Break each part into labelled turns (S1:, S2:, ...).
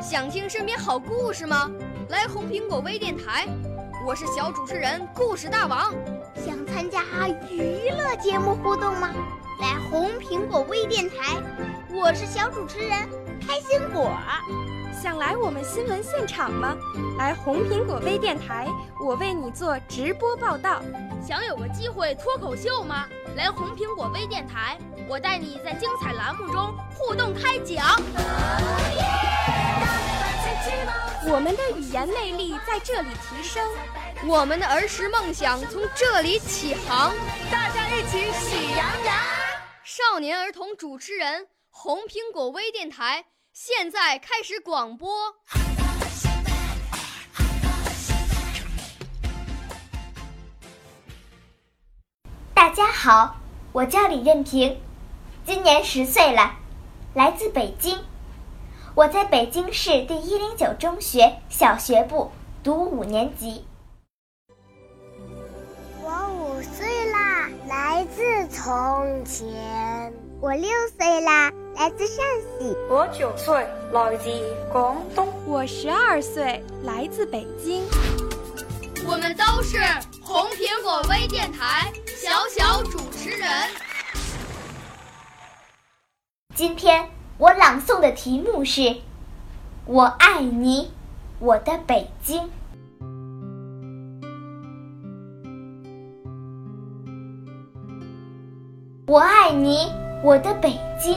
S1: 想听身边好故事吗？来红苹果微电台，我是小主持人故事大王。
S2: 想参加娱乐节目互动吗？来红苹果微电台，我是小主持人开心果。
S3: 想来我们新闻现场吗？来红苹果微电台，我为你做直播报道。
S4: 想有个机会脱口秀吗？来红苹果微电台，我带你在精彩栏目中互动开讲。
S3: 我们的语言魅力在这里提升，
S1: 我们的儿时梦想从这里起航。
S5: 大家一起喜羊羊。
S1: 少年儿童主持人，红苹果微电台。现在开始广播。
S6: 大家好，我叫李任平，今年十岁了，来自北京。我在北京市第一零九中学小学部读五年级。
S2: 来自从前。
S7: 我六岁啦。来自陕西，
S8: 我九岁，来自广东，
S3: 我十二岁，来自北京。
S1: 我们都是红苹果微电台小小主持人。
S6: 今天我朗诵的题目是《我爱你，我的北京》。我爱你，我的北京。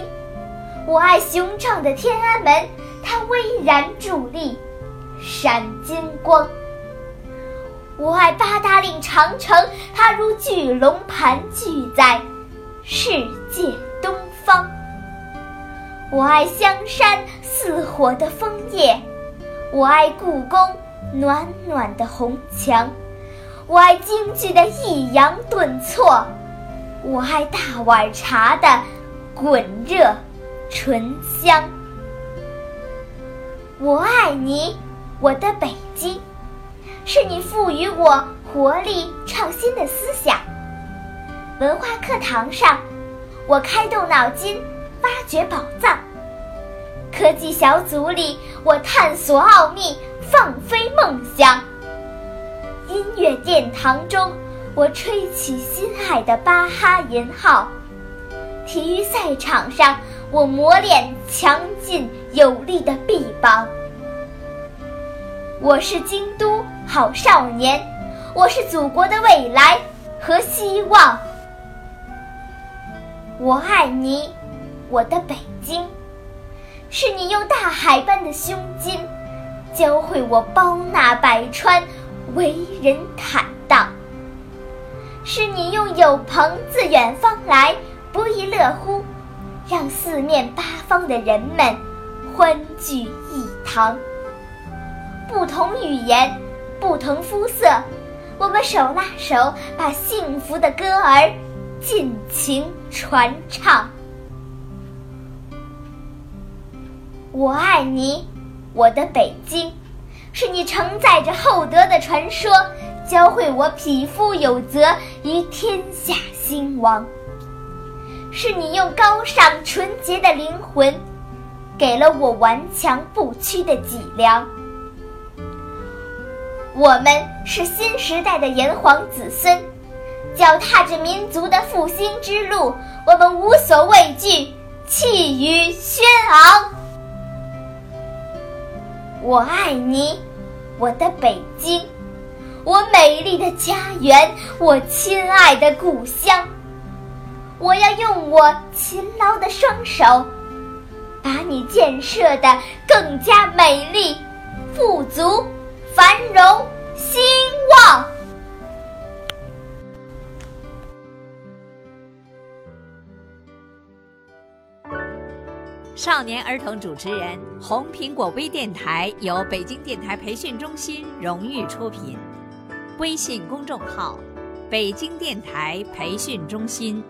S6: 我爱雄壮的天安门，它巍然伫立，闪金光。我爱八达岭长城，它如巨龙盘踞在世界东方。我爱香山似火的枫叶，我爱故宫暖暖的红墙，我爱京剧的抑扬顿挫，我爱大碗茶的滚热。醇香，我爱你，我的北京，是你赋予我活力创新的思想。文化课堂上，我开动脑筋挖掘宝藏；科技小组里，我探索奥秘放飞梦想；音乐殿堂中，我吹起心爱的巴哈银号；体育赛场上。我磨练强劲有力的臂膀。我是京都好少年，我是祖国的未来和希望。我爱你，我的北京，是你用大海般的胸襟，教会我包纳百川，为人坦荡。是你用有朋自远方来，不亦乐乎。让四面八方的人们欢聚一堂。不同语言，不同肤色，我们手拉手，把幸福的歌儿尽情传唱。我爱你，我的北京，是你承载着厚德的传说，教会我匹夫有责，于天下兴亡。是你用高尚纯洁的灵魂，给了我顽强不屈的脊梁。我们是新时代的炎黄子孙，脚踏着民族的复兴之路，我们无所畏惧，气宇轩昂。我爱你，我的北京，我美丽的家园，我亲爱的故乡。我要用我勤劳的双手，把你建设的更加美丽、富足、繁荣、兴旺。
S9: 少年儿童主持人，红苹果微电台由北京电台培训中心荣誉出品，微信公众号：北京电台培训中心。